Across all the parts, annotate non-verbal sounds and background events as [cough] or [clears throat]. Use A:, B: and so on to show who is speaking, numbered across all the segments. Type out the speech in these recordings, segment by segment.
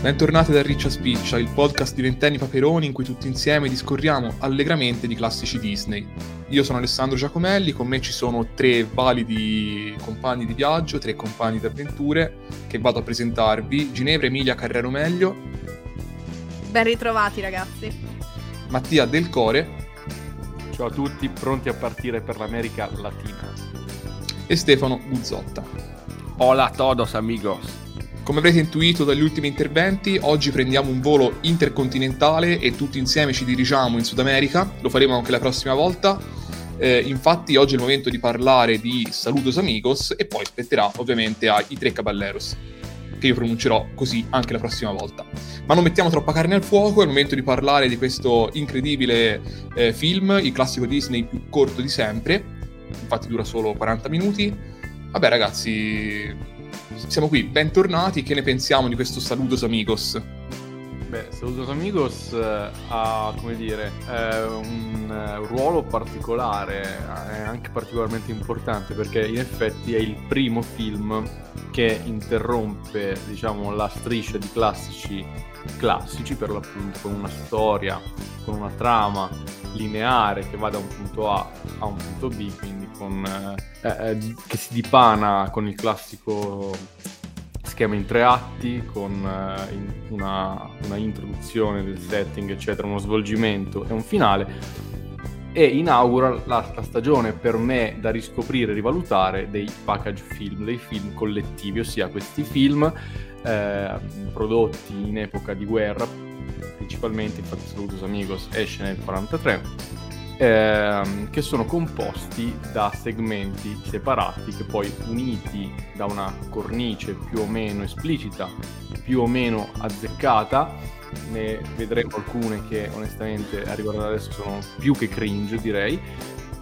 A: Bentornati da Riccia Spiccia, il podcast di Ventenni Paperoni in cui tutti insieme discorriamo allegramente di classici Disney. Io sono Alessandro Giacomelli, con me ci sono tre validi compagni di viaggio, tre compagni di avventure che vado a presentarvi. Ginevra Emilia Carrero Meglio.
B: Ben ritrovati ragazzi.
A: Mattia Del Core.
C: Ciao a tutti, pronti a partire per l'America Latina.
A: E Stefano Guzzotta.
D: Hola todos amigos.
A: Come avrete intuito dagli ultimi interventi, oggi prendiamo un volo intercontinentale e tutti insieme ci dirigiamo in Sud America, lo faremo anche la prossima volta. Eh, infatti oggi è il momento di parlare di Saludos Amigos e poi spetterà ovviamente ai Tre Caballeros, che io pronuncerò così anche la prossima volta. Ma non mettiamo troppa carne al fuoco, è il momento di parlare di questo incredibile eh, film, il classico Disney più corto di sempre, infatti dura solo 40 minuti. Vabbè ragazzi, siamo qui, bentornati, che ne pensiamo di questo Saludos Amigos?
C: Beh, Saludos Amigos eh, ha, come dire, eh, un, un ruolo particolare, è anche particolarmente importante perché in effetti è il primo film che interrompe, diciamo, la striscia di classici classici per l'appunto, con una storia, con una trama lineare che va da un punto A a un punto B, quindi con, eh, eh, che si dipana con il classico schema in tre atti, con eh, in una, una introduzione del setting, eccetera, uno svolgimento e un finale e inaugura la, la, stagione per me da riscoprire e rivalutare dei package film, dei film collettivi, ossia questi film eh, prodotti in epoca di guerra, principalmente, infatti Saludos Amigos esce nel 1943, ehm, che sono composti da segmenti separati che poi uniti da una cornice più o meno esplicita, più o meno azzeccata, ne vedremo alcune che onestamente a riguardo adesso sono più che cringe direi,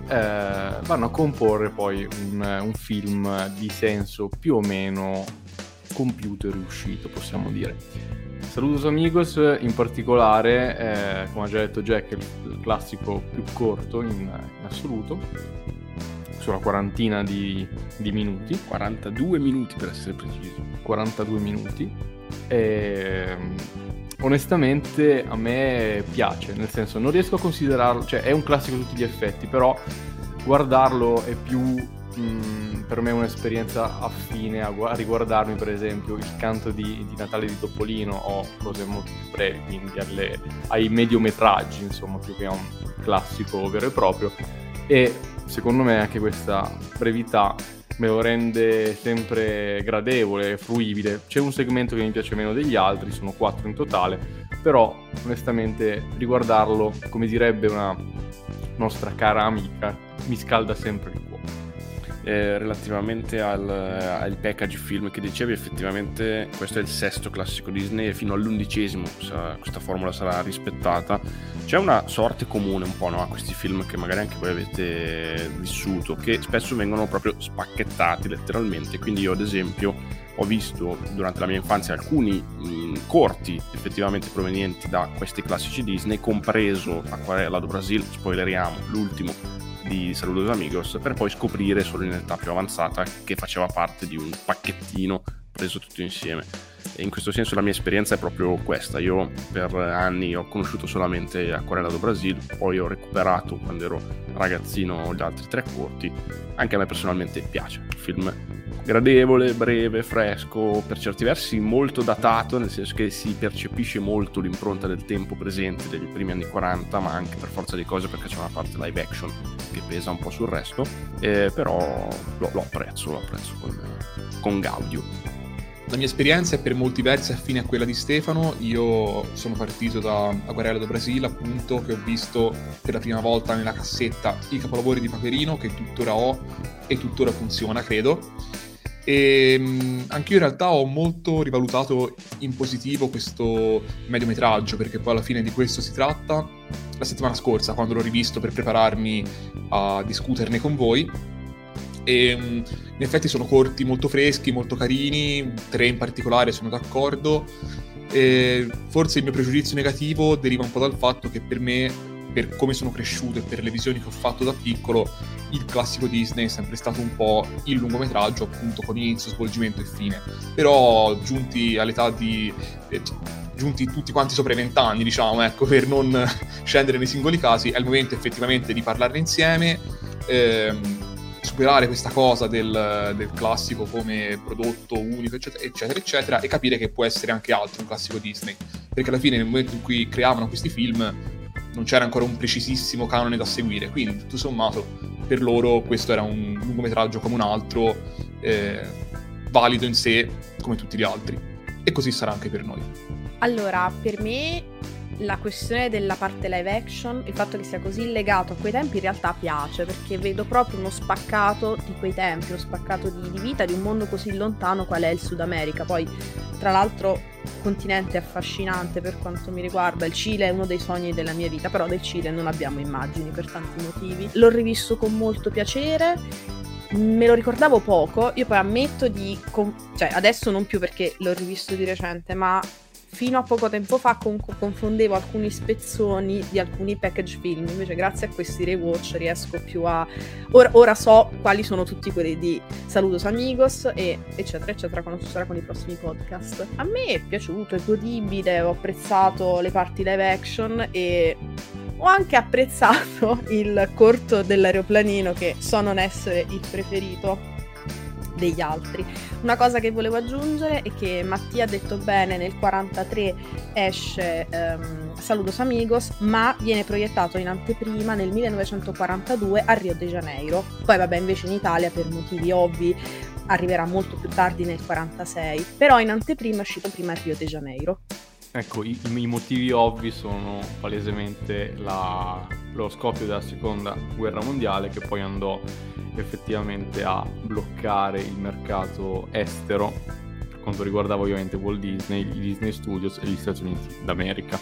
C: eh, vanno a comporre poi un, un film di senso più o meno compiuto e riuscito, possiamo dire. Saludos Amigos in particolare, eh, come ha già detto Jack, è il classico più corto in, in assoluto, sulla quarantina di, di, minuti.
D: 42 minuti per essere precisi.
C: 42 minuti. E, onestamente a me piace, nel senso non riesco a considerarlo, cioè è un classico a tutti gli effetti, però guardarlo è più mm, per me un'esperienza affine a, a, riguardarmi per esempio il canto di, di, Natale di Topolino o cose molto più brevi, quindi alle, ai mediometraggi insomma più che a un classico vero e proprio e secondo me anche questa brevità me lo rende sempre gradevole, fruibile. C'è un segmento che mi piace meno degli altri, sono quattro in totale, però onestamente riguardarlo, come direbbe una nostra cara amica, mi scalda sempre il cuore
D: eh, relativamente al, al, package film che dicevi, effettivamente questo è il sesto classico Disney e fino all'undicesimo questa formula sarà rispettata. C'è una sorte comune un po' no, a questi film che magari anche voi avete vissuto, che spesso vengono proprio spacchettati letteralmente. Quindi io ad esempio ho visto durante la mia infanzia alcuni mh, corti effettivamente provenienti da questi classici Disney, compreso Aquarella do Brasil, spoileriamo, l'ultimo di Saludos Amigos per poi scoprire solo in età più avanzata che faceva parte di un pacchettino preso tutto insieme. E in questo senso la mia esperienza è proprio questa. Io per anni ho conosciuto solamente Aquarella do Brasil, poi ho recuperato quando ero ragazzino gli altri tre corti. Anche a me personalmente piace. Il film gradevole, breve, fresco, per certi versi molto datato, nel senso che si percepisce molto l'impronta del tempo presente degli primi anni 40, ma anche per forza di cose perché c'è una parte live action che pesa un po' sul resto, eh, però lo, lo, apprezzo, lo apprezzo con, con gaudio.
A: La mia esperienza è per molti versi affine a quella di Stefano. Io sono partito da Aquarella do Brasile, appunto, che ho visto per la prima volta nella cassetta i capolavori di Paperino, che tuttora ho e tuttora funziona, credo. E ehm, anche io in realtà ho molto rivalutato in positivo questo mediometraggio, perché poi alla fine di questo si tratta. La settimana scorsa, quando l'ho rivisto per prepararmi a discuterne con voi. E ehm, in effetti sono corti molto freschi, molto carini, tre in particolare sono d'accordo. E forse il mio pregiudizio negativo deriva un po' dal fatto che per me per come sono cresciuto e per le visioni che ho fatto da piccolo, il classico Disney è sempre stato un po' il lungometraggio, appunto, con inizio, svolgimento e fine. Però giunti all'età di... Eh, giunti tutti quanti sopra i vent'anni, diciamo, ecco, per non [laughs] scendere nei singoli casi, è il momento effettivamente di parlarne insieme, ehm, superare questa cosa del, del, classico come prodotto unico, eccetera, eccetera, eccetera, e capire che può essere anche altro un classico Disney. Perché alla fine, nel momento in cui creavano questi film, non c'era ancora un precisissimo canone da seguire, quindi tutto sommato per loro questo era un lungometraggio come un altro, eh, valido in sé come tutti gli altri. E così sarà anche per noi.
B: Allora, per me la questione della parte live action, il fatto che sia così legato a quei tempi in realtà piace perché vedo proprio uno spaccato di quei tempi, uno spaccato di, di vita di un mondo così lontano qual è il Sud America. Poi, tra l'altro, continente affascinante per quanto mi riguarda. Il Cile è uno dei sogni della mia vita, però del Cile non abbiamo immagini per tanti motivi. L'ho rivisto con molto piacere. Me lo ricordavo poco, io poi ammetto di... Com- cioè adesso non più perché l'ho rivisto di recente, ma fino a poco tempo fa comunque confondevo alcuni spezzoni di alcuni package film, invece grazie a questi rewatch riesco più a... Ora, ora so quali sono tutti quelli di Saludos Amigos e eccetera eccetera quando ci sarà con i prossimi podcast. A me è piaciuto, è godibile, ho apprezzato le parti live action e ho anche apprezzato [laughs] il corto dell'aeroplanino che so non essere il preferito degli altri. Una cosa che volevo aggiungere è che Mattia ha detto bene, nel 43 esce um, Saludos Amigos, ma viene proiettato in anteprima nel 1942 a Rio de Janeiro. Poi vabbè invece in Italia per motivi ovvi arriverà molto più tardi nel 46, però in anteprima è uscito prima a Rio de Janeiro.
C: Ecco, i, i motivi ovvi sono palesemente la, lo scoppio della seconda guerra mondiale che poi andò effettivamente a bloccare il mercato estero per quanto riguardava ovviamente Walt Disney, i Disney Studios e gli Stati Uniti d'America.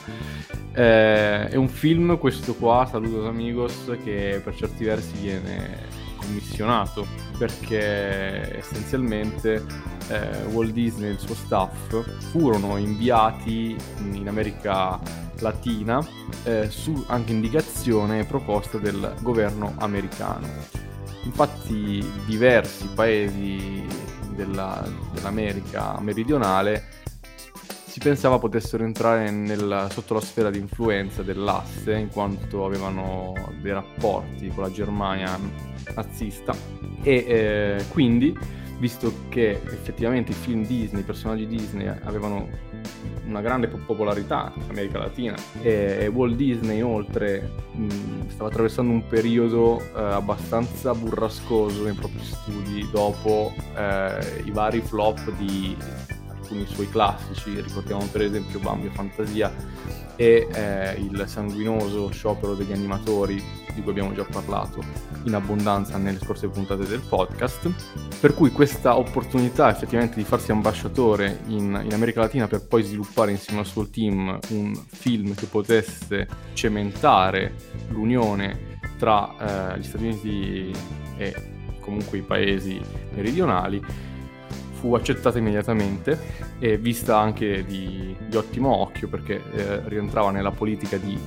C: Eh, è un film, questo qua, Saludos Amigos, che per certi versi viene commissionato perché essenzialmente eh, Walt Disney e il suo staff furono inviati in America Latina eh, su anche indicazione proposta del governo americano. Infatti diversi paesi della, dell'America meridionale si pensava potessero entrare nel, sotto la sfera di influenza dell'asse in quanto avevano dei rapporti con la Germania nazista. E eh, quindi visto che effettivamente i film Disney, i personaggi Disney avevano una grande popolarità in America Latina e Walt Disney inoltre mh, stava attraversando un periodo eh, abbastanza burrascoso nei propri studi dopo eh, i vari flop di alcuni suoi classici, ricordiamo per esempio Bambi e Fantasia e eh, il sanguinoso sciopero degli animatori di cui abbiamo già parlato in abbondanza nelle scorse puntate del podcast, per cui questa opportunità effettivamente di farsi ambasciatore in, in America Latina per poi sviluppare insieme al suo team un film che potesse cementare l'unione tra eh, gli Stati Uniti e comunque i paesi meridionali fu accettata immediatamente e vista anche di, di ottimo occhio perché eh, rientrava nella politica di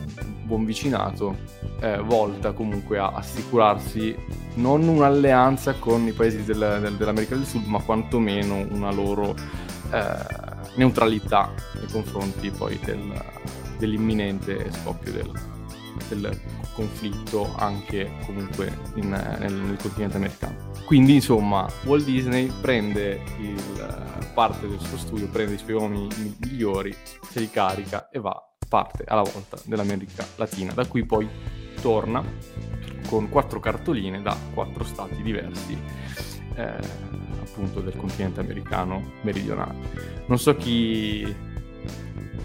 C: buon vicinato eh, volta comunque a assicurarsi non un'alleanza con i paesi del, del, dell'America del Sud ma quantomeno una loro eh, neutralità nei confronti poi del, dell'imminente scoppio del, del conflitto anche comunque in, nel, nel, continente americano. Quindi insomma Walt Disney prende il, parte del suo studio, prende i suoi uomini migliori, se li carica e va parte alla volta dell'America Latina, da cui poi torna con quattro cartoline da quattro stati diversi. Eh, appunto del continente americano meridionale. Non so chi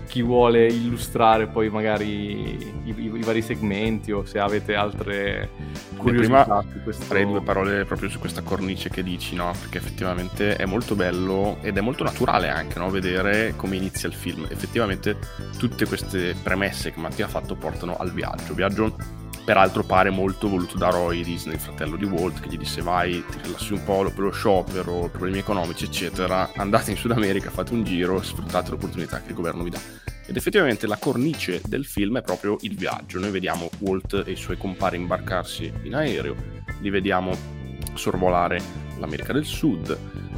C: chi vuole illustrare poi magari i, i, i, vari segmenti o se avete altre curiosità
D: prima questo... farei due parole proprio su questa cornice che dici no? Perché effettivamente è molto bello ed è molto naturale anche no? vedere come inizia il film. Effettivamente tutte queste premesse che Mattia ha fatto portano al viaggio. Viaggio peraltro pare molto voluto da Roy Disney, il fratello di Walt, che gli disse vai, ti rilassi un po' per lo sciopero, problemi economici, eccetera, andate in Sud America, fate un giro, sfruttate l'opportunità che il governo vi dà. Ed effettivamente la cornice del film è proprio il viaggio. Noi vediamo Walt e i suoi compari imbarcarsi in aereo, li vediamo sorvolare l'America del Sud,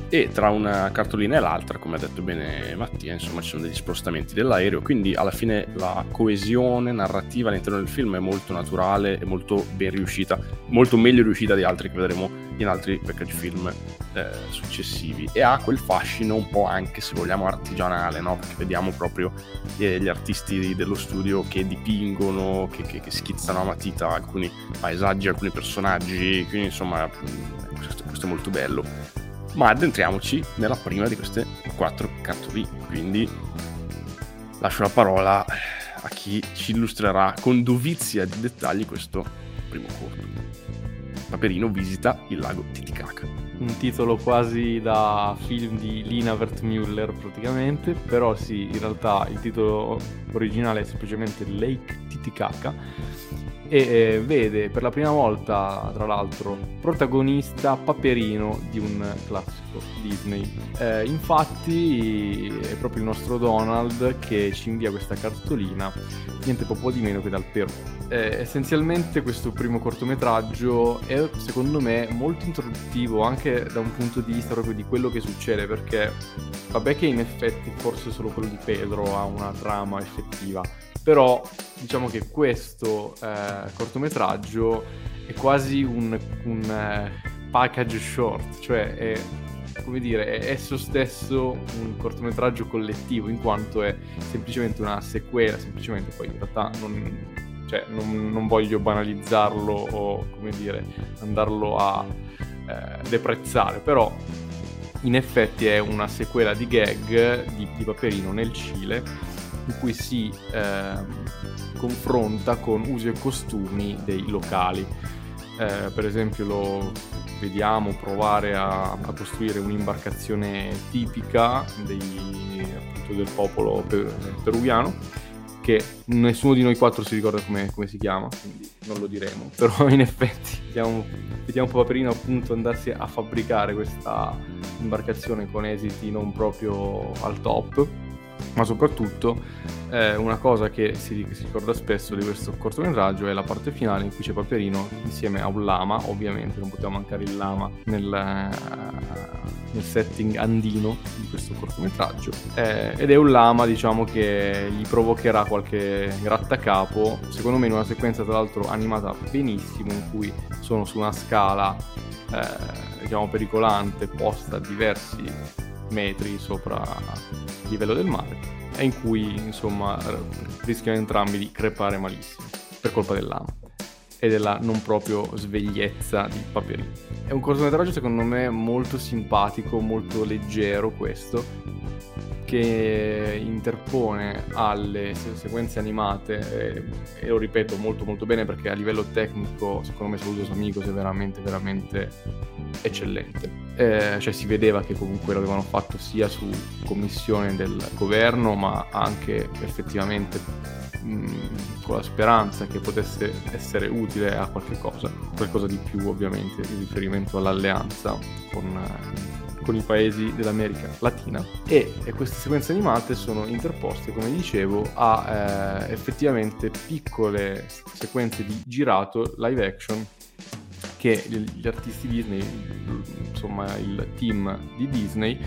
D: e tra una cartolina e l'altra, come ha detto bene Mattia, insomma ci sono degli spostamenti dell'aereo, quindi alla fine la coesione narrativa all'interno del film è molto naturale e molto ben riuscita, molto meglio riuscita di altri che vedremo in altri package film eh, successivi e ha quel fascino un po' anche se vogliamo artigianale, no? perché vediamo proprio eh, gli artisti dello studio che dipingono, che, che, che schizzano a matita alcuni paesaggi, alcuni personaggi, quindi insomma questo, questo è molto bello ma addentriamoci nella prima di queste quattro cartoline. Quindi lascio la parola a chi ci illustrerà con dovizia di dettagli questo primo corto. Paperino visita il lago Titicaca.
C: Un titolo quasi da film di Lina Wertmüller praticamente, però sì, in realtà il titolo originale è semplicemente Lake Titicaca e eh, vede per la prima volta, tra l'altro, protagonista Paperino di un classico Disney. Eh, infatti è proprio il nostro Donald che ci invia questa cartolina, niente po' di meno che dal Perù. Eh, essenzialmente questo primo cortometraggio è secondo me molto introduttivo anche da un punto di vista proprio di quello che succede perché vabbè che in effetti forse solo quello di Pedro ha una trama effettiva però diciamo che questo eh, cortometraggio è quasi un, un uh, package short, cioè è, come dire, è esso stesso un cortometraggio collettivo, in quanto è semplicemente una sequela, semplicemente poi in realtà non, cioè, non, non voglio banalizzarlo o come dire, andarlo a eh, deprezzare, però in effetti è una sequela di gag di, di Paperino nel Cile in cui si eh, confronta con usi e costumi dei locali. Eh, per esempio lo vediamo provare a, a costruire un'imbarcazione tipica dei, appunto, del popolo per, peruviano che nessuno di noi quattro si ricorda come, come, si chiama, quindi non lo diremo, [laughs] però in effetti vediamo, vediamo Paperino appunto andarsi a fabbricare questa imbarcazione con esiti non proprio al top ma soprattutto eh, una cosa che si, si, ricorda spesso di questo cortometraggio è la parte finale in cui c'è Paperino insieme a un lama, ovviamente non poteva mancare il lama nel, nel setting andino di questo cortometraggio eh, ed è un lama diciamo che gli provocherà qualche grattacapo, secondo me in una sequenza tra l'altro animata benissimo in cui sono su una scala eh, diciamo pericolante posta a diversi metri sopra il livello del mare e in cui insomma rischiano entrambi di crepare malissimo per colpa dell'ama e della non proprio svegliezza di Paperino. È un cortometraggio secondo me molto simpatico, molto leggero questo, che interpone alle sequenze animate e, e, lo ripeto molto molto bene perché a livello tecnico secondo me Saludos Amigos è veramente veramente eccellente. Eh, cioè si vedeva che comunque l'avevano fatto sia su commissione del governo ma anche effettivamente mh, con la speranza che potesse essere utile a qualche cosa qualcosa di più ovviamente in riferimento all'alleanza con con i paesi dell'America Latina. E, e queste sequenze animate sono interposte, come dicevo, a eh, effettivamente piccole sequenze di girato live action che gli artisti Disney, insomma il team di Disney,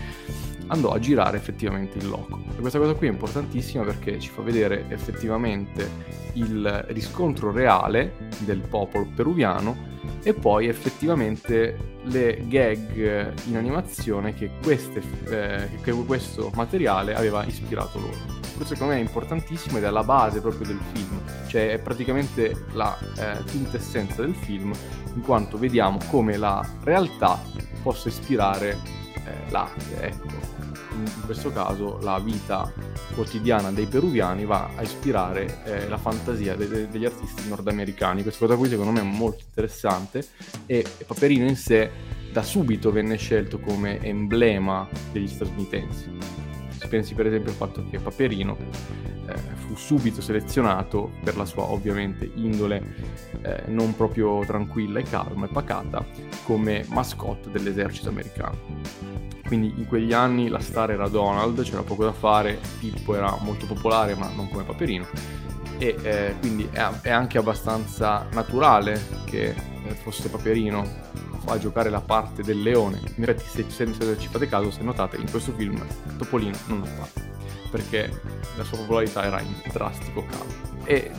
C: andò a girare effettivamente in loco. E questa cosa qui è importantissima perché ci fa vedere effettivamente il riscontro reale del popolo peruviano e poi effettivamente le gag in animazione che, queste, eh, che questo materiale aveva ispirato loro. Questo secondo me è importantissimo ed è la base proprio del film, cioè è praticamente la eh, quintessenza del film, in quanto vediamo come la realtà possa ispirare eh, l'arte. Ecco in questo caso la vita quotidiana dei peruviani va a ispirare eh, la fantasia de- de- degli artisti nordamericani. Questa cosa qui secondo me è molto interessante e Paperino in sé da subito venne scelto come emblema degli statunitensi. Si pensi per esempio al fatto che Paperino eh, fu subito selezionato per la sua ovviamente indole eh, non proprio tranquilla e calma e pacata come mascotte dell'esercito americano. Quindi in quegli anni la star era Donald, c'era poco da fare, Pippo era molto popolare ma non come Paperino e eh, quindi è, è, anche abbastanza naturale che eh, fosse Paperino a giocare la parte del leone. In realtà se, se, se ci fate caso, se notate, in questo film Topolino non fa perché la sua popolarità era in drastico calo. E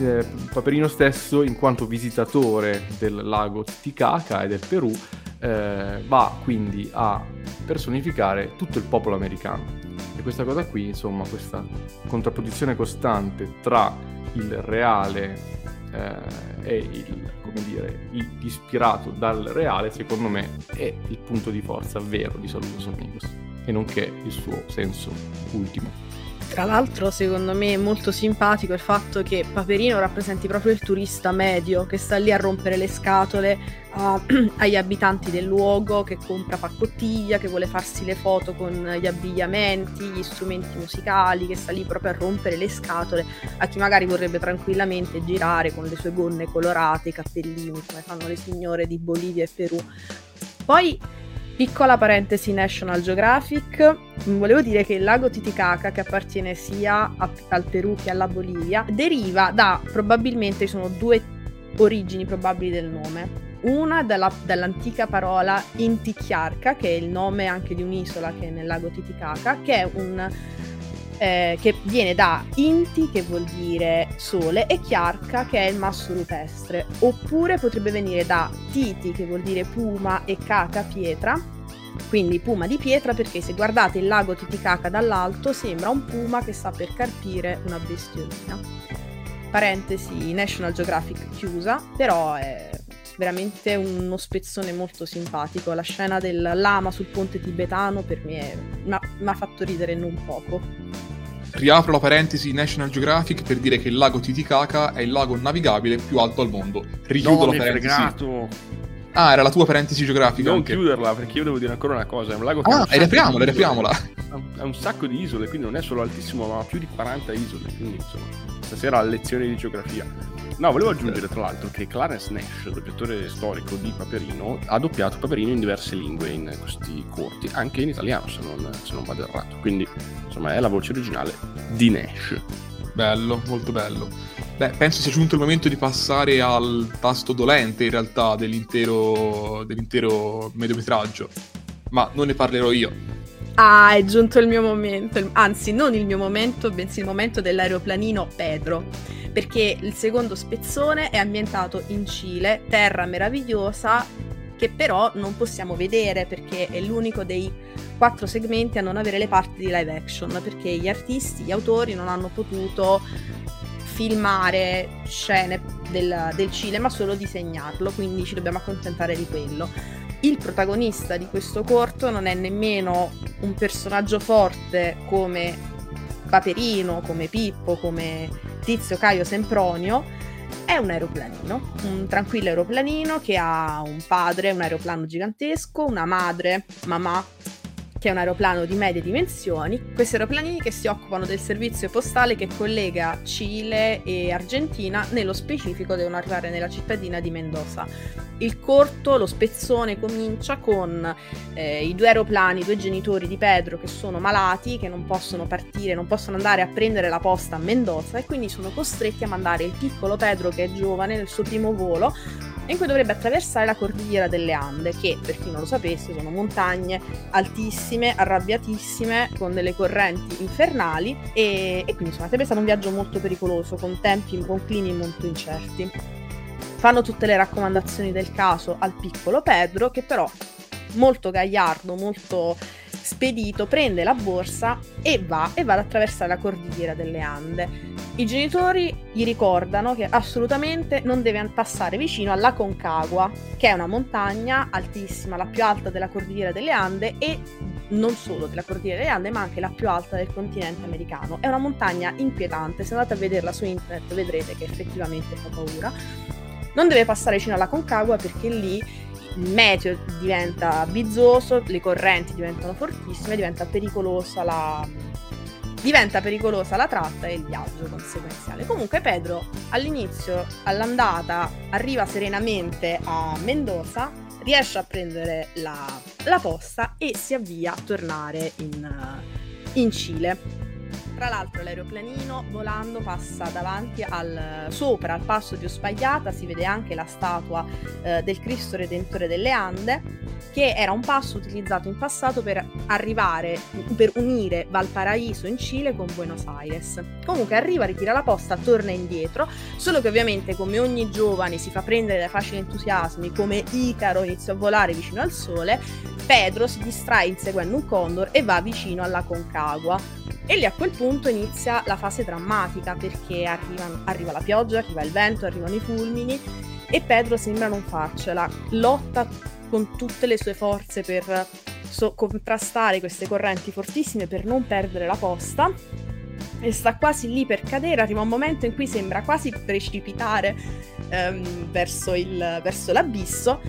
C: eh, Paperino stesso, in quanto visitatore del lago Titicaca e del Perù, eh, va quindi a personificare tutto il popolo americano. E questa cosa qui, insomma, questa contrapposizione costante tra il reale eh, e il, come dire, ispirato dal reale, secondo me, è il punto di forza vero di Saludos Amigos e nonché il suo senso ultimo.
B: Tra l'altro, secondo me è molto simpatico il fatto che Paperino rappresenti proprio il turista medio che sta lì a rompere le scatole a, [clears throat] agli abitanti del luogo, che compra paccottiglia, che vuole farsi le foto con gli abbigliamenti, gli strumenti musicali, che sta lì proprio a rompere le scatole a chi magari vorrebbe tranquillamente girare con le sue gonne colorate, i cappellini, come fanno le signore di Bolivia e Perù. Poi Piccola parentesi National Geographic, volevo dire che il lago Titicaca, che appartiene sia a, al Perù che alla Bolivia, deriva da probabilmente sono due origini probabili del nome. Una dalla, dall'antica parola Intichiarca, che è il nome anche di un'isola che è nel lago Titicaca, che è un eh, che viene da Inti, che vuol dire sole, e Chiarca, che è il masso rupestre. Oppure potrebbe venire da Titi, che vuol dire puma, e Caca, pietra. Quindi puma di pietra perché se guardate il lago Titicaca dall'alto sembra un puma che sta per carpire una bestiolina. Parentesi National Geographic chiusa, però è veramente uno spezzone molto simpatico. La scena del lama sul ponte tibetano per me mi ha fatto ridere non poco.
A: Riapro la parentesi National Geographic per dire che il lago Titicaca è il lago navigabile più alto al mondo. Richiudo
D: no,
A: la parentesi.
D: Fregato.
A: Ah, era la tua parentesi geografica.
D: Non
A: anche.
D: chiuderla, perché io devo dire ancora una cosa. È un lago
A: che ah, riapriamola, riapriamola.
D: Ha un sacco di isole, quindi non è solo altissimo, ma ha più di 40 isole. Quindi, insomma, stasera lezioni di geografia. No, volevo aggiungere tra l'altro che Clarence Nash, doppiatore storico di Paperino, ha doppiato Paperino in diverse lingue in questi corti, anche in italiano se non, se non vado errato. Quindi, insomma, è la voce originale di Nash.
A: Bello, molto bello. Beh, penso sia giunto il momento di passare al tasto dolente in realtà dell'intero, dell'intero mediometraggio. Ma non ne parlerò io.
B: Ah, è giunto il mio momento. Anzi, non il mio momento, bensì il momento dell'aeroplanino Pedro perché il secondo spezzone è ambientato in Cile, terra meravigliosa che però non possiamo vedere perché è l'unico dei quattro segmenti a non avere le parti di live action perché gli artisti, gli autori non hanno potuto filmare scene del, del Cile ma solo disegnarlo quindi ci dobbiamo accontentare di quello. Il protagonista di questo corto non è nemmeno un personaggio forte come Paperino, come Pippo, come Tizio Caio Sempronio, è un aeroplanino, un tranquillo aeroplanino che ha un padre, un aeroplano gigantesco, una madre, mamma, che è un aeroplano di medie dimensioni. Questi aeroplanini che si occupano del servizio postale che collega Cile e Argentina, nello specifico devono arrivare nella cittadina di Mendoza. Il corto, lo spezzone comincia con eh, i due aeroplani, i due genitori di Pedro che sono malati, che non possono partire, non possono andare a prendere la posta a Mendoza e quindi sono costretti a mandare il piccolo Pedro che è giovane nel suo primo volo in cui dovrebbe attraversare la cordigliera delle Ande, che per chi non lo sapesse sono montagne altissime, arrabbiatissime, con delle correnti infernali e, e quindi insomma sarebbe stato un viaggio molto pericoloso, con tempi, con climi molto incerti. Fanno tutte le raccomandazioni del caso al piccolo Pedro, che però molto gagliardo, molto spedito, prende la borsa e va, e va ad attraversare la cordigliera delle Ande. I genitori gli ricordano che assolutamente non deve passare vicino alla Concagua, che è una montagna altissima, la più alta della cordigliera delle Ande e non solo della cordigliera delle Ande, ma anche la più alta del continente americano. È una montagna inquietante, se andate a vederla su internet vedrete che effettivamente fa paura. Non deve passare vicino alla Concagua perché lì il meteo diventa bizzoso, le correnti diventano fortissime, diventa pericolosa la, diventa pericolosa la tratta e il viaggio conseguenziale. Comunque Pedro all'inizio, all'andata, arriva serenamente a Mendoza, riesce a prendere la, la posta e si avvia a tornare in, in Cile. Tra l'altro l'aeroplanino volando passa davanti al sopra al passo di Ospagliata, si vede anche la statua eh, del Cristo Redentore delle Ande, che era un passo utilizzato in passato per arrivare, per unire Valparaíso in Cile con Buenos Aires. Comunque arriva, ritira la posta, torna indietro, solo che ovviamente come ogni giovane si fa prendere dai facili entusiasmi, come Icaro inizia a volare vicino al sole, Pedro si distrae inseguendo un condor e va vicino alla Concagua e lì a quel punto inizia la fase drammatica perché arriva, arriva la pioggia, arriva il vento, arrivano i fulmini e Pedro sembra non farcela. Lotta con tutte le sue forze per so- contrastare queste correnti fortissime per non perdere la posta e sta quasi lì per cadere, arriva un momento in cui sembra quasi precipitare ehm, verso, il, verso l'abisso.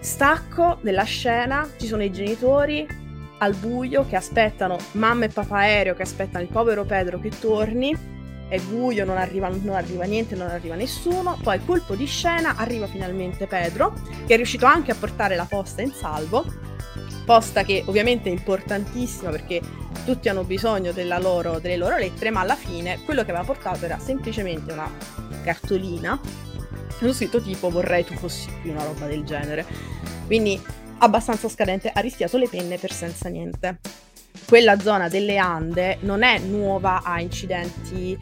B: Stacco della scena, ci sono i genitori, al buio che aspettano mamma e papà aereo che aspettano il povero Pedro che torni è buio, non arriva, non arriva, niente, non arriva nessuno. Poi, colpo di scena, arriva finalmente Pedro, che è riuscito anche a portare la posta in salvo. Posta che ovviamente è importantissima perché tutti hanno bisogno loro, delle loro lettere, ma alla fine quello che aveva portato era semplicemente una cartolina. Un sito tipo vorrei tu fossi qui, una roba del genere. Quindi abbastanza scadente, ha rischiato le penne per senza niente. Quella zona delle Ande non è nuova a incidenti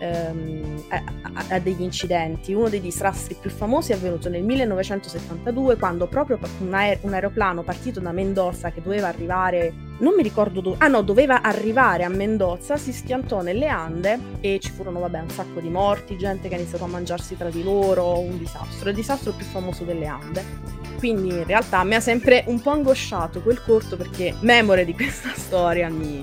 B: ehm, a, a, degli incidenti. Uno dei disastri più famosi è avvenuto nel 1972 quando proprio un, aer- un, aeroplano partito da Mendoza che doveva arrivare, non mi ricordo dove, ah no, doveva arrivare a Mendoza, si schiantò nelle Ande e ci furono vabbè un sacco di morti, gente che ha iniziato a mangiarsi tra di loro, un disastro, il disastro più famoso delle Ande. Quindi in realtà mi ha sempre un po' angosciato quel corto perché memore di questa [laughs] storia mi,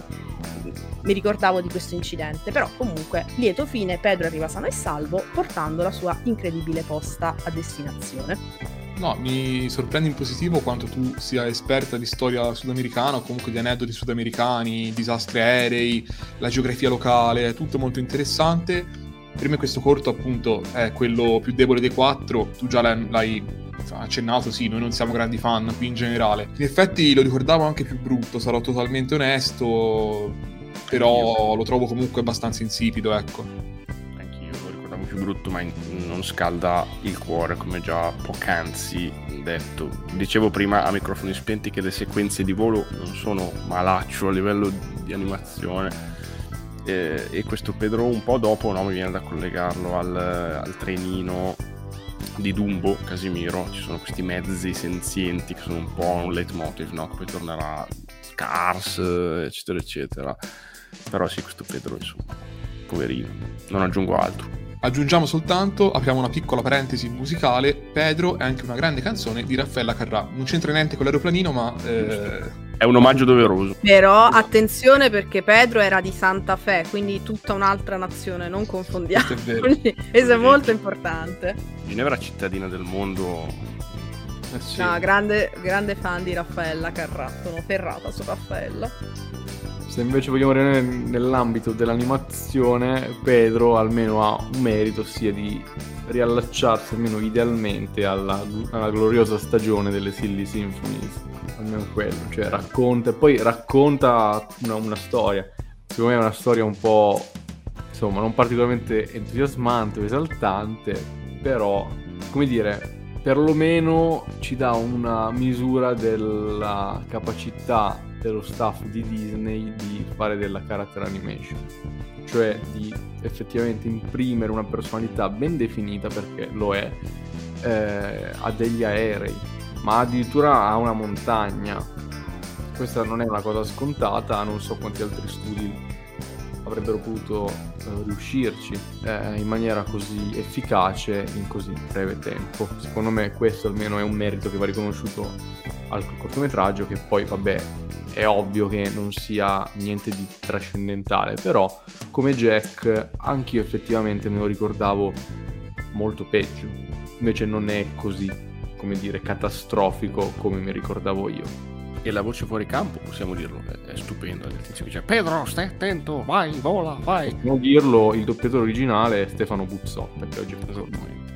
B: mi ricordavo di questo incidente. Però comunque, lieto fine, Pedro arriva sano e salvo portando la sua incredibile posta a destinazione.
A: No, mi sorprende in positivo quanto tu sia esperta di storia sudamericana o comunque di aneddoti sudamericani, disastri aerei, la geografia locale, è tutto molto interessante. Per me questo corto appunto è quello più debole dei quattro, tu già l'hai, l'hai accennato, sì, noi non siamo grandi fan qui in generale. In effetti lo ricordavo anche più brutto, sarò totalmente onesto, però lo trovo comunque abbastanza insipido, ecco.
D: Anch'io lo ricordavo più brutto, ma non scalda il cuore, come già poc'anzi detto. Dicevo prima a microfoni spenti che le sequenze di volo non sono malaccio a livello di animazione. e questo Pedro un po' dopo no, mi viene da collegarlo al, al trenino di Dumbo, Casimiro, ci sono questi mezzi senzienti che sono un po' un leitmotiv, no? Poi tornerà Cars, eccetera, eccetera. Però sì, questo Pedro, insomma, poverino. Non aggiungo altro.
A: Aggiungiamo soltanto, apriamo una piccola parentesi musicale, Pedro è anche una grande canzone di Raffaella Carrà. Non c'entra niente con l'aeroplanino, ma... Eh...
D: È un omaggio doveroso.
B: Però attenzione perché Pedro era di Santa Fe, quindi tutta un'altra nazione, non confondiamo. Questo è vero. [laughs] Questo è molto importante.
D: Ginevra cittadina del mondo.
B: Eh sì. No, grande, grande fan di Raffaella Carrà, sono ferrata su Raffaella.
C: Se invece vogliamo rimanere nell'ambito dell'animazione, Pedro almeno ha un merito, ossia di riallacciarsi almeno idealmente alla, alla gloriosa stagione delle Silly Symphonies. Almeno quello, cioè racconta, poi racconta una, una storia. Secondo me è una storia un po', insomma, non particolarmente entusiasmante o esaltante, però, come dire, perlomeno ci dà una misura della capacità dello staff di Disney di fare della character animation, cioè di effettivamente imprimere una personalità ben definita perché lo è eh, a degli aerei, ma addirittura a una montagna. Questa non è una cosa scontata, non so quanti altri studi avrebbero potuto eh, riuscirci eh, in maniera così efficace in così breve tempo. Secondo me questo almeno è un merito che va riconosciuto al cortometraggio che poi vabbè è ovvio che non sia niente di trascendentale, però come Jack anch'io effettivamente me lo ricordavo molto peggio, invece non è così. come dire, catastrofico come mi ricordavo io.
D: E la voce fuori campo, possiamo dirlo, è, è stupenda. Il tizio che dice Pedro, stai attento, vai, vola, vai.
C: Possiamo dirlo, il doppiatore originale è Stefano Buzzotta, che oggi è
D: Esattamente.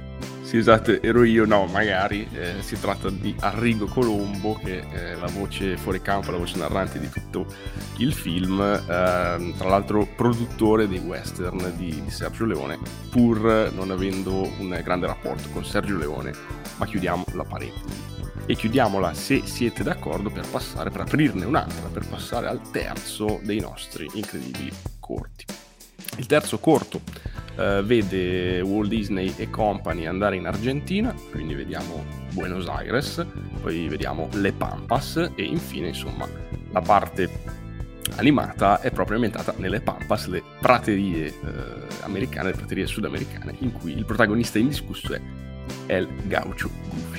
D: Sì, esatto, ero io, no, magari eh, si tratta di Arrigo Colombo, che è la voce fuori campo, la voce narrante di tutto il film, eh, tra l'altro produttore dei western di, di, Sergio Leone, pur non avendo un grande rapporto con Sergio Leone, ma chiudiamo la parentesi. E chiudiamola se siete d'accordo per passare, per aprirne un'altra, per passare al terzo dei nostri incredibili corti. Il terzo corto eh, vede Walt Disney e Company andare in Argentina, quindi vediamo Buenos Aires, poi vediamo Le Pampas e infine insomma la parte animata è proprio ambientata nelle Pampas, le praterie eh, americane, le praterie sudamericane, in cui il protagonista indiscusso è El Gaucho Goofy.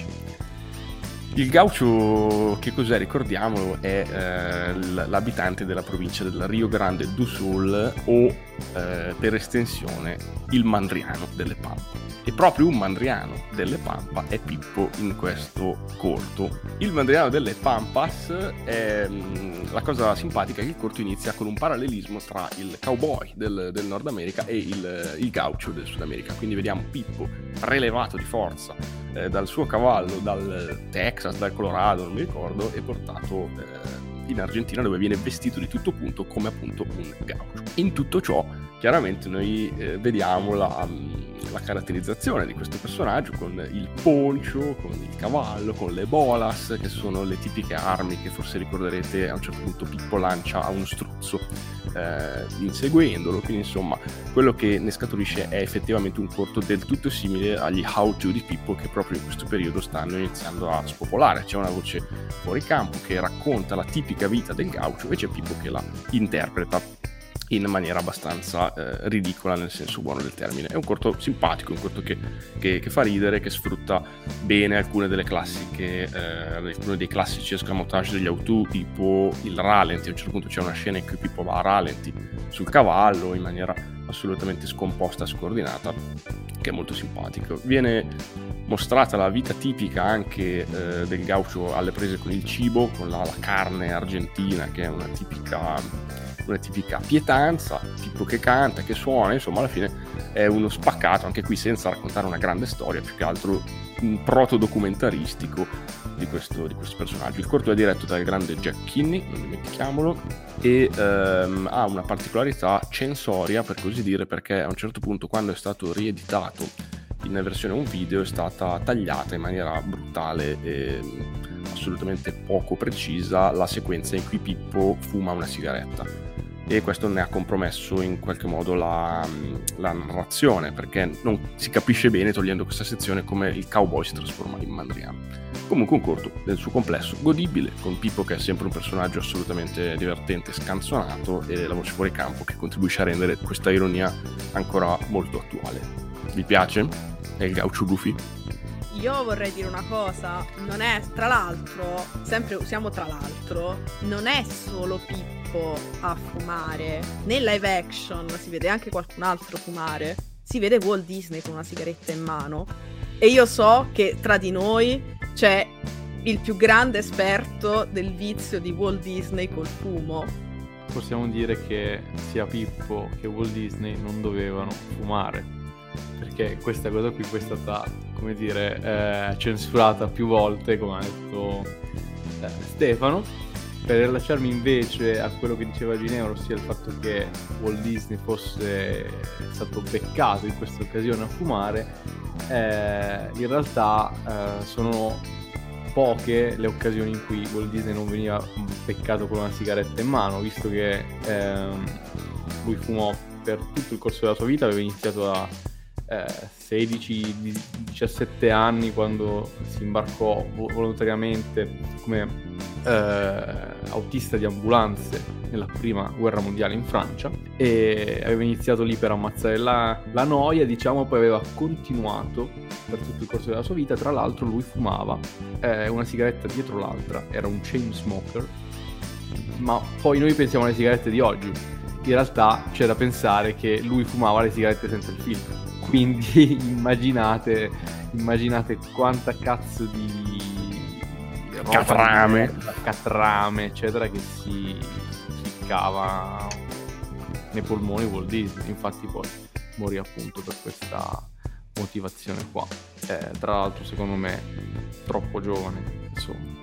D: Il gaucho, che cos'è? Ricordiamolo, è eh, l'abitante della provincia del Rio Grande do Sul o eh, per estensione il mandriano delle Pampa. E proprio un mandriano delle Pampa è Pippo in questo corto. Il mandriano delle Pampas è mh, la cosa simpatica è che il corto inizia con un parallelismo tra il cowboy del, del Nord America e il, il gaucho del Sud America. Quindi vediamo Pippo prelevato di forza eh, dal suo cavallo dal Texas, dal Colorado, non mi ricordo, e portato eh, in Argentina dove viene vestito di tutto punto come appunto un gaucho. In tutto ciò, chiaramente noi eh, vediamo la, la, caratterizzazione di questo personaggio con il poncio, con il cavallo, con le bolas, che sono le tipiche armi che forse ricorderete a un certo punto Pippo lancia a uno struzzo eh, inseguendolo. Quindi, insomma, quello che ne scaturisce è effettivamente un corto del tutto simile agli how to di Pippo che proprio in questo periodo stanno iniziando a spopolare. C'è una voce fuori campo che racconta la tipica vita del gaucho e c'è Pippo che la interpreta in maniera abbastanza eh, ridicola nel senso buono del termine. È un corto simpatico, un corto che, che, che fa ridere, che sfrutta bene alcune delle classiche, eh, alcuni dei classici escamotage degli auto, tipo il ralenti. A un certo punto c'è una scena in cui Pippo va a ralenti sul cavallo in maniera assolutamente scomposta scordinata, che è molto simpatico. Viene mostrata la vita tipica anche eh, del gaucho alle prese con il cibo, con la, la carne argentina, che è una tipica una tipica pietanza, tipo che canta, che suona, insomma alla fine è uno spaccato, anche qui senza raccontare una grande storia, più che altro un proto-documentaristico di questo, di questo personaggio. Il corto è diretto dal grande Jack Kinney, non dimentichiamolo, e ehm, ha una particolarità censoria, per così dire, perché a un certo punto quando è stato rieditato in versione un video è stata tagliata in maniera brutale e assolutamente poco precisa la sequenza in cui Pippo fuma una sigaretta e questo ne ha compromesso in qualche modo la, la, narrazione perché non si capisce bene togliendo questa sezione come il cowboy si trasforma in mandriano. Comunque un corto nel suo complesso godibile con Pippo che è sempre un personaggio assolutamente divertente, scanzonato e la voce fuori campo che contribuisce a rendere questa ironia ancora molto attuale. Vi piace? È il gaucho Goofy?
B: Io vorrei dire una cosa, non è tra l'altro, sempre usiamo tra l'altro, non è solo Pippo tempo a fumare. Nel live action si vede anche qualcun altro fumare. Si vede Walt Disney con una sigaretta in mano. E io so che tra di noi c'è il più grande esperto del vizio di Walt Disney col fumo.
C: Possiamo dire che sia Pippo che Walt Disney non dovevano fumare. Perché questa cosa qui è stata, come dire, eh, censurata più volte, come ha detto eh, Stefano per rilasciarmi invece a quello che diceva Ginevra, ossia il fatto che Walt Disney fosse stato beccato in questa occasione a fumare, eh, in realtà eh, sono poche le occasioni in cui Walt Disney non veniva beccato con una sigaretta in mano, visto che ehm, lui fumò per tutto il corso della sua vita, aveva iniziato a eh, 16-17 anni quando si imbarcò volontariamente come eh, autista di ambulanze nella prima guerra mondiale in Francia e aveva iniziato lì per ammazzare la, la noia, diciamo, poi aveva continuato per tutto il corso della sua vita. Tra l'altro, lui fumava eh, una sigaretta dietro l'altra, era un chain smoker. Ma poi noi pensiamo alle sigarette di oggi. In realtà c'è da pensare che lui fumava le sigarette senza il filtro quindi [laughs] immaginate immaginate quanta cazzo di
D: Catrame.
C: di catrame, eccetera, che si ficcava nei polmoni Walt Disney. Infatti poi morì appunto per questa motivazione qua. Eh, tra l'altro, secondo me, troppo giovane, insomma.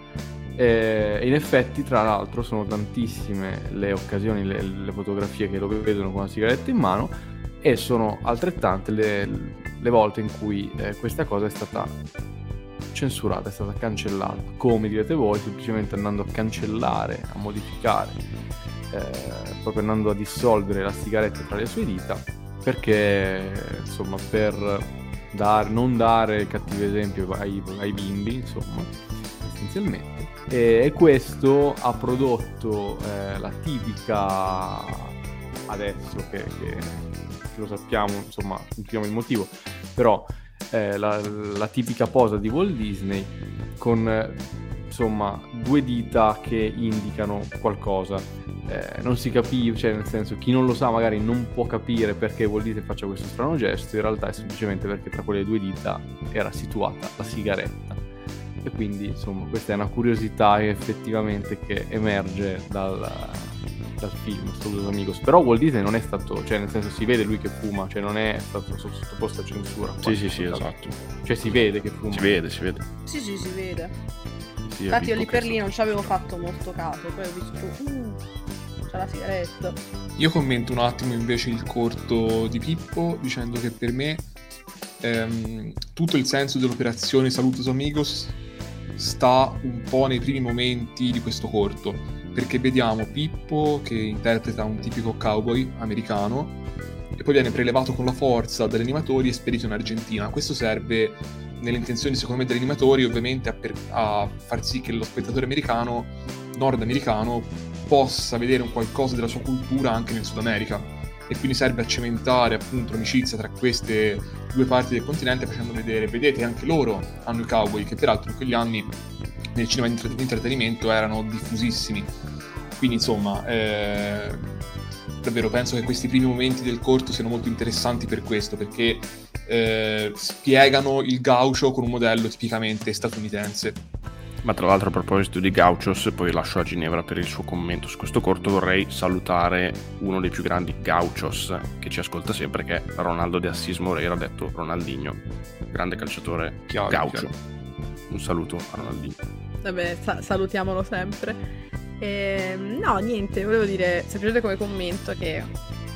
C: Eh, in effetti, tra l'altro, sono tantissime le occasioni, le, le fotografie che lo vedono con la sigaretta in mano e sono altrettante le, le volte in cui eh, questa cosa è stata censurata, è stata cancellata. Come direte voi, semplicemente andando a cancellare, a modificare, eh, proprio andando a dissolvere la sigaretta tra le sue dita, perché insomma per dar, non dare cattivi esempi ai, ai bimbi, insomma, essenzialmente. E, e questo ha prodotto eh, la tipica adesso che, che lo sappiamo, insomma, non sappiamo il motivo, però eh, la, la, tipica posa di Walt Disney con eh, insomma due dita che indicano qualcosa. Eh, non si capiva, cioè nel senso chi non lo sa magari non può capire perché Walt Disney faccia questo strano gesto, in realtà è semplicemente perché tra quelle due dita era situata la sigaretta. E quindi insomma questa è una curiosità effettivamente che emerge dal, dal film Studios Amigos. Però Walt Disney non è stato cioè nel senso si vede lui che fuma cioè non è stato sottoposto a censura
D: sì sì sì esatto.
C: Cioè si vede che fuma.
D: Si vede si vede.
B: Sì sì si vede.
D: Sì,
B: infatti io lì per lì non ci avevo fatto molto caso poi ho visto uh, c'è la sigaretta.
A: Io commento un attimo invece il corto di Pippo dicendo che per me ehm, tutto il senso dell'operazione Salutos Amigos sta un po' nei primi momenti di questo corto perché vediamo Pippo che interpreta un tipico cowboy americano e poi viene prelevato con la forza dagli animatori e spedito in Argentina. Questo serve nelle intenzioni secondo me degli animatori ovviamente a, per, a far sì che lo spettatore americano, nordamericano, possa vedere un qualcosa della sua cultura anche nel Sud America e quindi serve a cementare appunto l'amicizia tra queste due parti del continente facendo vedere, vedete anche loro hanno i cowboy che peraltro in quegli anni nel cinema di intrattenimento erano diffusissimi. Quindi insomma, eh, davvero penso che questi primi momenti del corto siano molto interessanti per questo, perché eh, spiegano il gaucho con un modello tipicamente statunitense.
D: Ma tra l'altro a proposito di Gauchos, poi lascio a Ginevra per il suo commento su questo corto, vorrei salutare uno dei più grandi Gauchos che ci ascolta sempre, che è Ronaldo de Assis Moreira, detto Ronaldinho, grande calciatore chiaro, Gaucho. Chiaro. Un saluto a Ronaldinho.
B: Vabbè, sa- salutiamolo sempre. E, no, niente, volevo dire semplicemente come commento che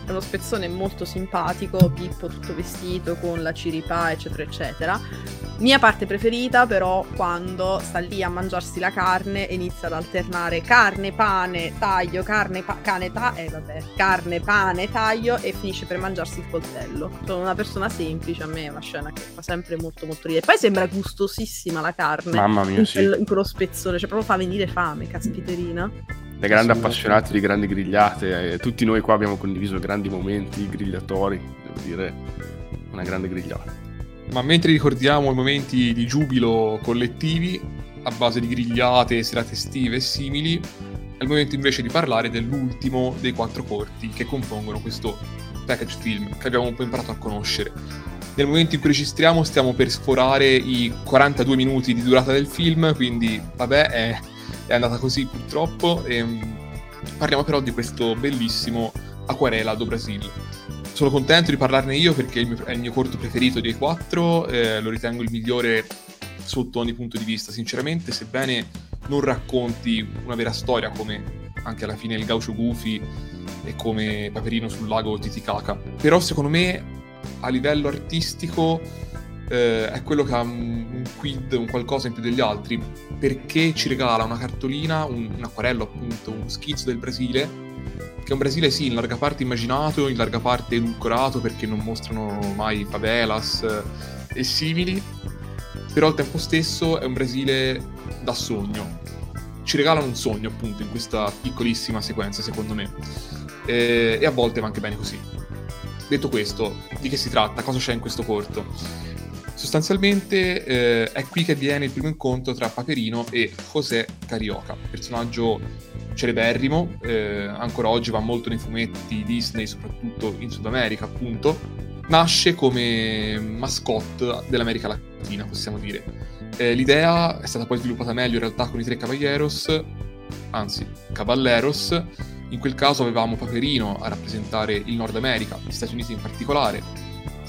B: è uno spezzone molto simpatico, Pippo tutto vestito con la ciripà, eccetera, eccetera. Mia parte preferita però quando sta lì a mangiarsi la carne e inizia ad alternare carne, pane, taglio, carne, pa- cane, ta- eh, vabbè, carne, pane, taglio e finisce per mangiarsi il coltello. Sono una persona semplice, a me è una scena che fa sempre molto molto ridere. Poi sembra gustosissima la carne.
D: Mamma mia,
B: in,
D: sì.
B: in quello spezzone, cioè proprio fa venire fame, caspiterina.
D: Da grandi appassionati di grandi grigliate, eh, tutti noi qua abbiamo condiviso grandi momenti grigliatori, devo dire, una grande grigliata.
A: Ma mentre ricordiamo i momenti di giubilo collettivi, a base di grigliate, serate estive e simili, è il momento invece di parlare dell'ultimo dei quattro corti che compongono questo package film che abbiamo un po' imparato a conoscere. Nel momento in cui registriamo stiamo per sforare i 42 minuti di durata del film, quindi vabbè è, è andata così purtroppo. E, ehm, parliamo però di questo bellissimo Aquarela do Brasil. Sono contento di parlarne io perché è il mio, corto preferito dei quattro, eh, lo ritengo il migliore sotto ogni punto di vista, sinceramente, sebbene non racconti una vera storia come anche alla fine il Gaucho Goofy e come Paperino sul lago Titicaca. Però secondo me a livello artistico eh, è quello che ha un, un, quid, un qualcosa in più degli altri, perché ci regala una cartolina, un, un acquarello appunto, un schizzo del Brasile, che è un Brasile sì, in larga parte immaginato, in larga parte edulcorato perché non mostrano mai favelas eh, e simili, però al tempo stesso è un Brasile da sogno. Ci regalano un sogno appunto in questa piccolissima sequenza secondo me e, e a volte va anche bene così. Detto questo, di che si tratta? Cosa c'è in questo corto? Sostanzialmente eh, è qui che avviene il primo incontro tra Paperino e José Carioca, personaggio celeberrimo, eh, ancora oggi va molto nei fumetti Disney, soprattutto in Sud America, appunto. nasce come mascotte dell'America Latina, possiamo dire. Eh, l'idea è stata poi sviluppata meglio in realtà con i tre Caballeros, anzi, Caballeros. In quel caso avevamo Paperino a rappresentare il Nord America, gli Stati Uniti in particolare,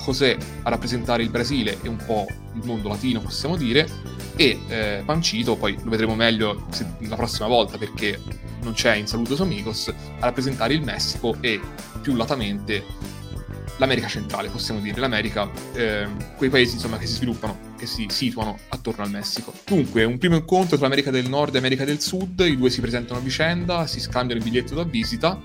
A: José a rappresentare il Brasile e un po' il mondo latino, possiamo dire, e eh, Pancito, poi lo vedremo meglio se, la prossima volta perché non c'è in Saludos Amigos, a rappresentare il Messico e più latamente l'America centrale, possiamo dire, l'America, eh, quei paesi insomma che si sviluppano, che si situano attorno al Messico. Dunque, un primo incontro tra America del Nord e America del Sud, i due si presentano a vicenda, si scambiano il biglietto da visita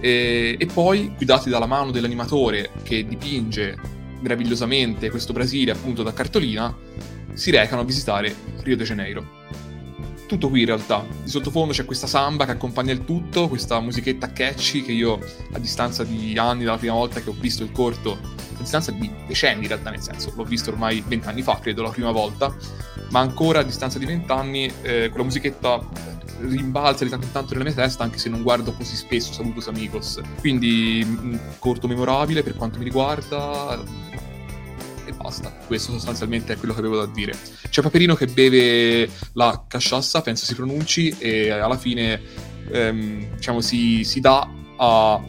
A: e, e poi, guidati dalla mano dell'animatore che dipinge meravigliosamente questo Brasile appunto da cartolina, si recano a visitare Rio de Janeiro tutto qui in realtà. Di sottofondo c'è questa samba che accompagna il tutto, questa musichetta catchy che io a distanza di anni dalla prima volta che ho visto il corto, a distanza di decenni in realtà nel senso, l'ho visto ormai vent'anni fa, credo la prima volta, ma ancora a distanza di vent'anni eh, quella musichetta rimbalza di tanto in tanto nella mia testa anche se non guardo così spesso Salutos Amigos. Quindi corto memorabile per quanto mi riguarda, e basta. Questo sostanzialmente è quello che avevo da dire. C'è Paperino che beve la casciassa, penso si pronunci, e alla fine ehm, diciamo, si, si dà a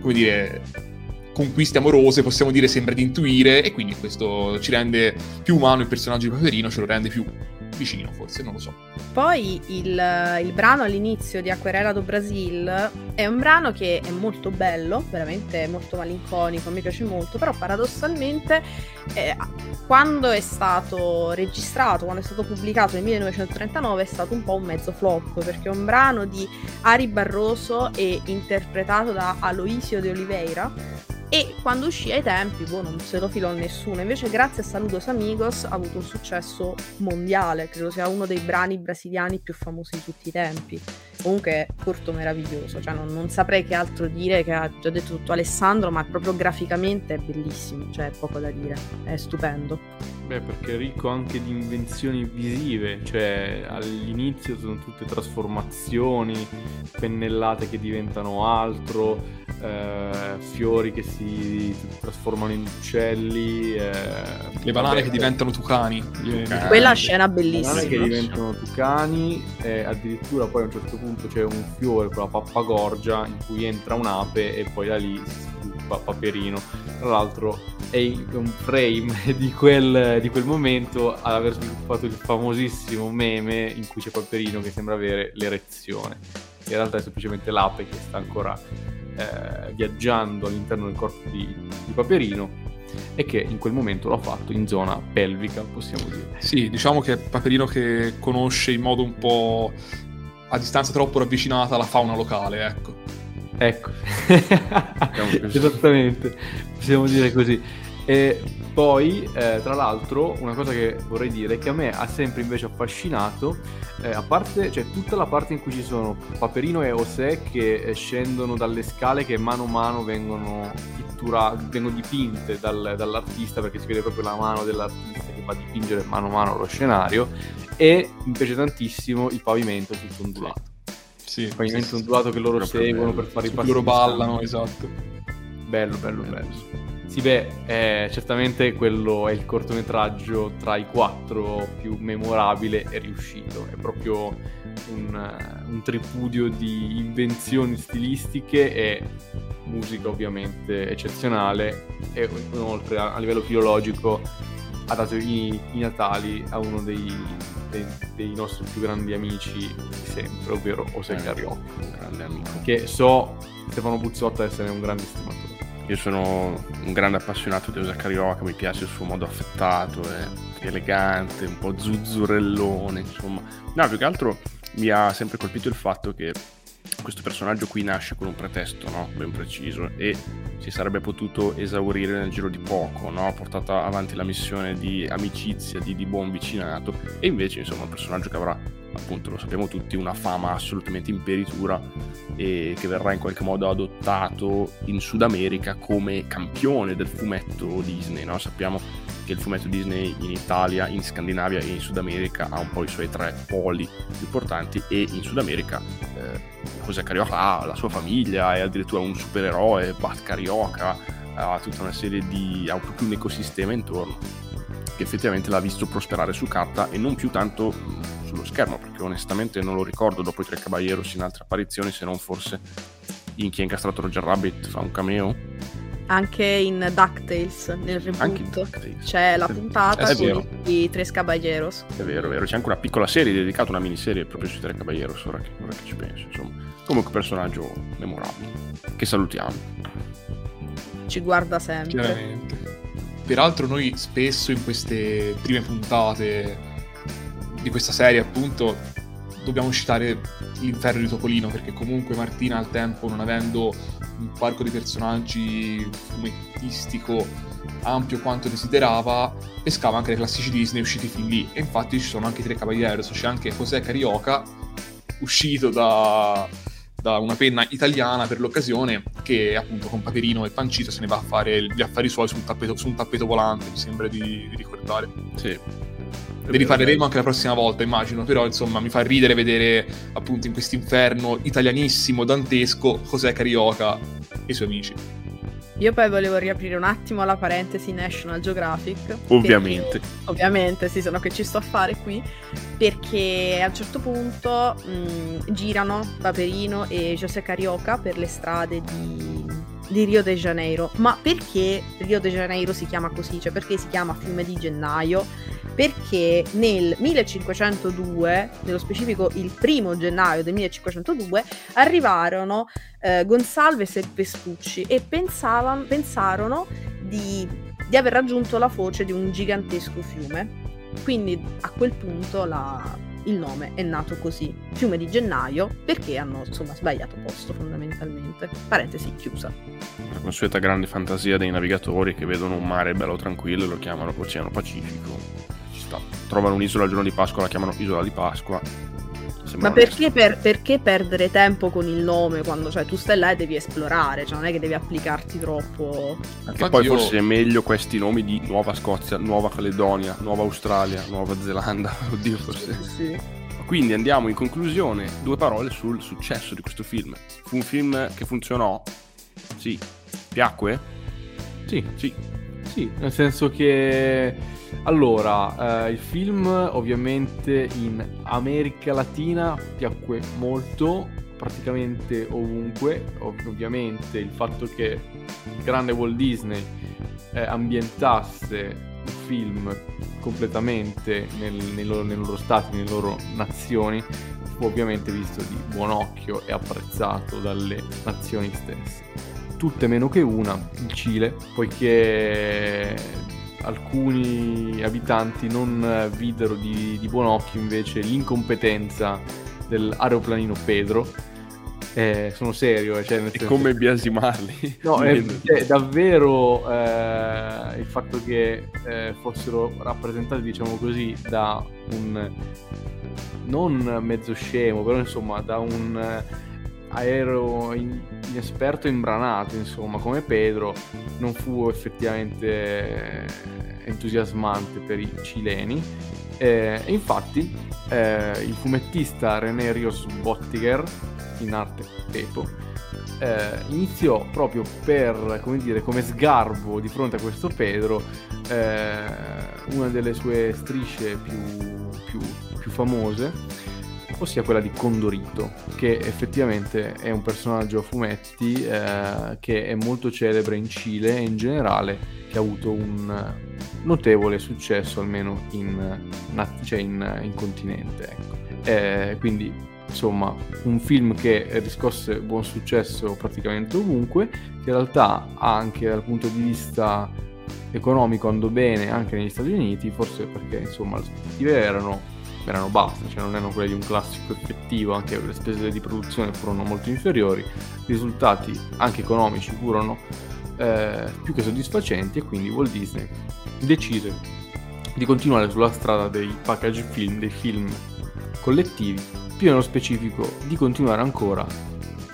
A: come dire conquiste amorose, possiamo dire, sembra di intuire, e quindi questo ci rende più umano il personaggio di Paperino, ce lo rende più vicino, forse, non lo so.
B: Poi il, il, brano all'inizio di Aquarela do Brasil è un brano che è molto bello, veramente molto malinconico, mi piace molto, però paradossalmente eh, quando è stato registrato, quando è stato pubblicato nel 1939 è stato un po' un mezzo flop, perché è un brano di Ari Barroso e interpretato da Aloisio de Oliveira e quando uscì ai tempi, boh, non se lo filò nessuno. Invece, grazie a Saludos Amigos, ha avuto un successo mondiale. Credo sia uno dei brani brasiliani più famosi di tutti i tempi. Comunque, corto meraviglioso. Cioè, non, non saprei che altro dire, che ha già detto tutto Alessandro, ma proprio graficamente è bellissimo. Cioè, è poco da dire. È stupendo.
C: Beh, perché è ricco anche di invenzioni visive, cioè all'inizio sono tutte trasformazioni, pennellate che diventano altro, eh, fiori che si trasformano in uccelli. Eh,
A: le banane vabbè, che diventano tucani.
B: tucani. Quella scena bellissima.
C: Le banane che diventano tucani, e addirittura poi a un certo punto c'è un fiore con la pappagorgia in cui entra un'ape e poi da lì si sviluppa Paperino. Tra l'altro è un frame [laughs] di quel, di quel momento ad aver sviluppato il famosissimo meme in cui c'è Paperino che sembra avere l'erezione. In realtà è semplicemente l'ape che sta ancora eh, viaggiando all'interno del corpo di, di Paperino e che in quel momento l'ha fatto in zona pelvica, possiamo dire.
A: Sì, diciamo che è Paperino che conosce in modo un po' a distanza troppo ravvicinata la fauna locale, ecco.
C: Ecco, esattamente, possiamo dire così. E poi, eh, tra l'altro, una cosa che vorrei dire è che a me ha sempre invece affascinato, eh, a parte, cioè tutta la parte in cui ci sono Paperino e José che eh, scendono dalle scale che mano a mano vengono, pittura, vengono dipinte dal, dall'artista, perché si vede proprio la mano dell'artista che va a dipingere mano a mano lo scenario, e piace tantissimo il pavimento tutto ondulato.
A: Sì,
C: il pavimento sì, ondulato che loro seguono bello. per fare i passi.
A: Loro ballano, esatto.
C: Bello, bello, bello. bello. Sì, beh, eh, certamente quello è il cortometraggio tra i quattro più memorabile e riuscito. È proprio un, un tripudio di invenzioni stilistiche e musica ovviamente eccezionale e inoltre a, a livello filologico ha dato i, i Natali a uno dei, dei, dei, nostri più grandi amici di sempre, ovvero José eh, Carriocco. Grande amico. Che so Stefano Buzzotta essere un grande stimatore.
D: Io sono un grande appassionato di Osa Carioca, mi piace il suo modo affettato, è elegante, un po' zuzzurellone, insomma. No, più che altro mi ha sempre colpito il fatto che questo personaggio qui nasce con un pretesto no? ben preciso e si sarebbe potuto esaurire nel giro di poco, no? portata avanti la missione di amicizia, di, di buon vicinato e invece insomma un personaggio che avrà appunto lo sappiamo tutti, una fama assolutamente imperitura e che verrà in qualche modo adottato in Sud America come campione del fumetto Disney. No? Sappiamo che il fumetto Disney in Italia, in Scandinavia e in Sud America ha un po' i suoi tre poli più importanti e in Sud America eh, José Carioca ha la sua famiglia, è addirittura un supereroe, Bat Carioca, ha tutta una serie di... ha proprio un ecosistema intorno che effettivamente l'ha visto prosperare su carta e non più tanto sullo schermo, perché onestamente non lo ricordo dopo i tre Caballeros in altre apparizioni, se non forse in chi ha incastrato Roger Rabbit fa un cameo.
B: Anche in DuckTales, nel reboot,
D: DuckTales.
B: c'è la puntata
D: È
B: con
D: vero.
B: i Tres Caballeros.
D: È vero, è vero. C'è anche una piccola serie dedicata, una miniserie proprio sui tre Caballeros, ora che, ora che ci penso. Insomma, comunque personaggio memorabile. Che salutiamo.
B: Ci guarda sempre.
A: Chiaramente. Peraltro noi spesso in queste prime puntate di questa serie, appunto, dobbiamo citare l'inferno di Topolino, perché comunque Martina al tempo, non avendo un parco di personaggi fumettistico ampio quanto desiderava, pescava anche le classici Disney usciti fin lì. E infatti ci sono anche i tre Caballeros, c'è anche José Carioca, uscito da, da una penna italiana per l'occasione, che appunto con Paperino e Pancito se ne va a fare gli affari suoi su un tappeto, su un tappeto volante, mi sembra di, di ricordare.
D: Sì.
A: Ne riparleremo anche la prossima volta, immagino, però insomma mi fa ridere vedere appunto in quest'inferno italianissimo, dantesco, José Carioca e i suoi amici.
B: Io poi volevo riaprire un attimo la parentesi National Geographic.
D: Ovviamente.
B: perché- ovviamente, sì, sono che ci sto a fare qui. Perché a un certo punto mh, girano Paperino e José Carioca per le strade di, di Rio de Janeiro. Ma perché Rio de Janeiro si chiama così? Cioè perché si chiama Fiume di Gennaio? Perché nel 1502, nello specifico il primo gennaio del 1502, arrivarono eh, Gonsalves e Vespucci e pensavan- pensarono di, di aver raggiunto la foce di un gigantesco fiume. Quindi a quel punto la- il nome è nato così, fiume di gennaio, perché hanno insomma sbagliato posto fondamentalmente. Parentesi chiusa.
D: La consueta grande fantasia dei navigatori che vedono un mare bello tranquillo e lo chiamano Oceano Pacifico. Ci sta. Trovano un'isola al giorno di Pasqua, la chiamano Isola di Pasqua.
B: Ma perché, per- perché perdere tempo con il nome quando cioè, tu stai là e devi esplorare? Cioè non è che devi applicarti troppo...
D: Che
A: Infatti
D: poi
A: io-
D: forse è meglio questi nomi di Nuova Scozia, Nuova Caledonia, Nuova Australia, Nuova Zelanda. [laughs] Oddio, forse.
B: Sì.
D: Quindi andiamo in conclusione, due parole sul successo di questo film. Fu un film che funzionò? Sì. Piacque?
C: Sì,
D: Sì.
C: Sì, nel senso che allora eh, il film ovviamente in America Latina piacque molto, praticamente ovunque. Ov- ovviamente il fatto che il grande Walt Disney eh, ambientasse il film completamente nel- nei, loro, nei loro stati, nelle loro nazioni, fu ovviamente visto di buon occhio e apprezzato dalle nazioni stesse tutte meno che una, il Cile, poiché alcuni abitanti non videro di, di buon occhio invece l'incompetenza dell'aeroplanino Pedro. Eh, sono serio, eh, cioè
D: E come biasimarli?
C: No, [laughs] è, è davvero eh, il fatto che eh, fossero rappresentati, diciamo così, da un non mezzo scemo, però insomma da un aereo in- inesperto imbranato, insomma, come Pedro, non fu effettivamente entusiasmante per i cileni. Eh, infatti eh, il fumettista René Rios Bottiger, in arte Pepo, eh, iniziò proprio per, come dire, come sgarbo di fronte a questo Pedro, eh, una delle sue strisce più, più- più famose, ossia quella di Condorito, che effettivamente è un personaggio a fumetti eh, che è molto celebre in Cile e in generale che ha avuto un notevole successo almeno in, cioè in, in continente. ecco. Eh, quindi insomma un film che riscosse buon successo praticamente ovunque, che in realtà anche dal punto di vista economico andò bene anche negli Stati Uniti, forse perché insomma le aspettative erano, erano basse, cioè non erano quelle di un classico effettivo, anche le spese di produzione furono molto inferiori, i risultati anche economici furono eh, più che soddisfacenti e quindi Walt Disney decise di continuare sulla strada dei package film, dei film collettivi, più nello specifico di continuare ancora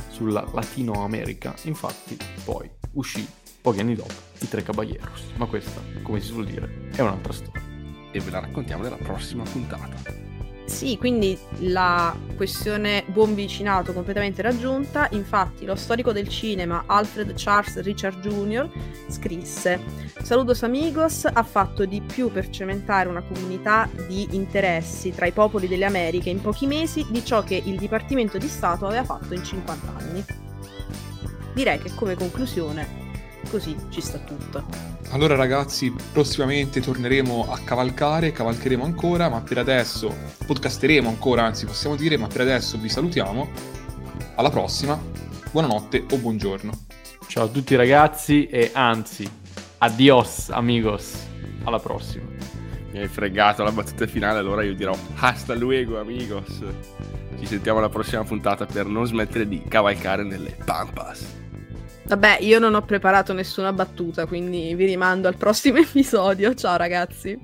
C: sulla Latino America. Infatti, poi uscì pochi anni dopo i Tre Caballeros, ma questa, come si suol dire, è un'altra storia.
D: E ve la raccontiamo nella prossima puntata.
B: Sì, quindi la questione buon vicinato completamente raggiunta. Infatti, lo storico del cinema Alfred Charles Richard Jr. scrisse: Saludos amigos ha fatto di più per cementare una comunità di interessi tra i popoli delle Americhe in pochi mesi di ciò che il Dipartimento di Stato aveva fatto in 50 anni. Direi che come conclusione così ci sta tutto.
A: Allora ragazzi, prossimamente torneremo a cavalcare, cavalcheremo ancora, ma per adesso podcasteremo ancora, anzi possiamo dire, ma per adesso vi salutiamo. Alla prossima, buonanotte o buongiorno.
C: Ciao a tutti ragazzi e anzi, adios amigos, alla prossima.
D: Mi hai fregato la battuta finale, allora io dirò hasta luego amigos. Ci sentiamo alla prossima puntata per non smettere di cavalcare nelle pampas.
B: Vabbè, io non ho preparato nessuna battuta, quindi vi rimando al prossimo [laughs] episodio. Ciao ragazzi.